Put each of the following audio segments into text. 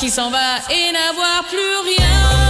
qui s'en va et n'avoir plus rien.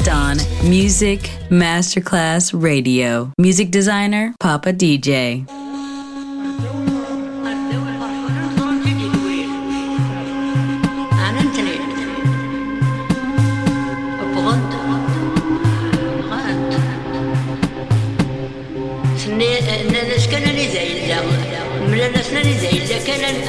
guest on Music Masterclass Radio. Music designer, Papa DJ. كان أنت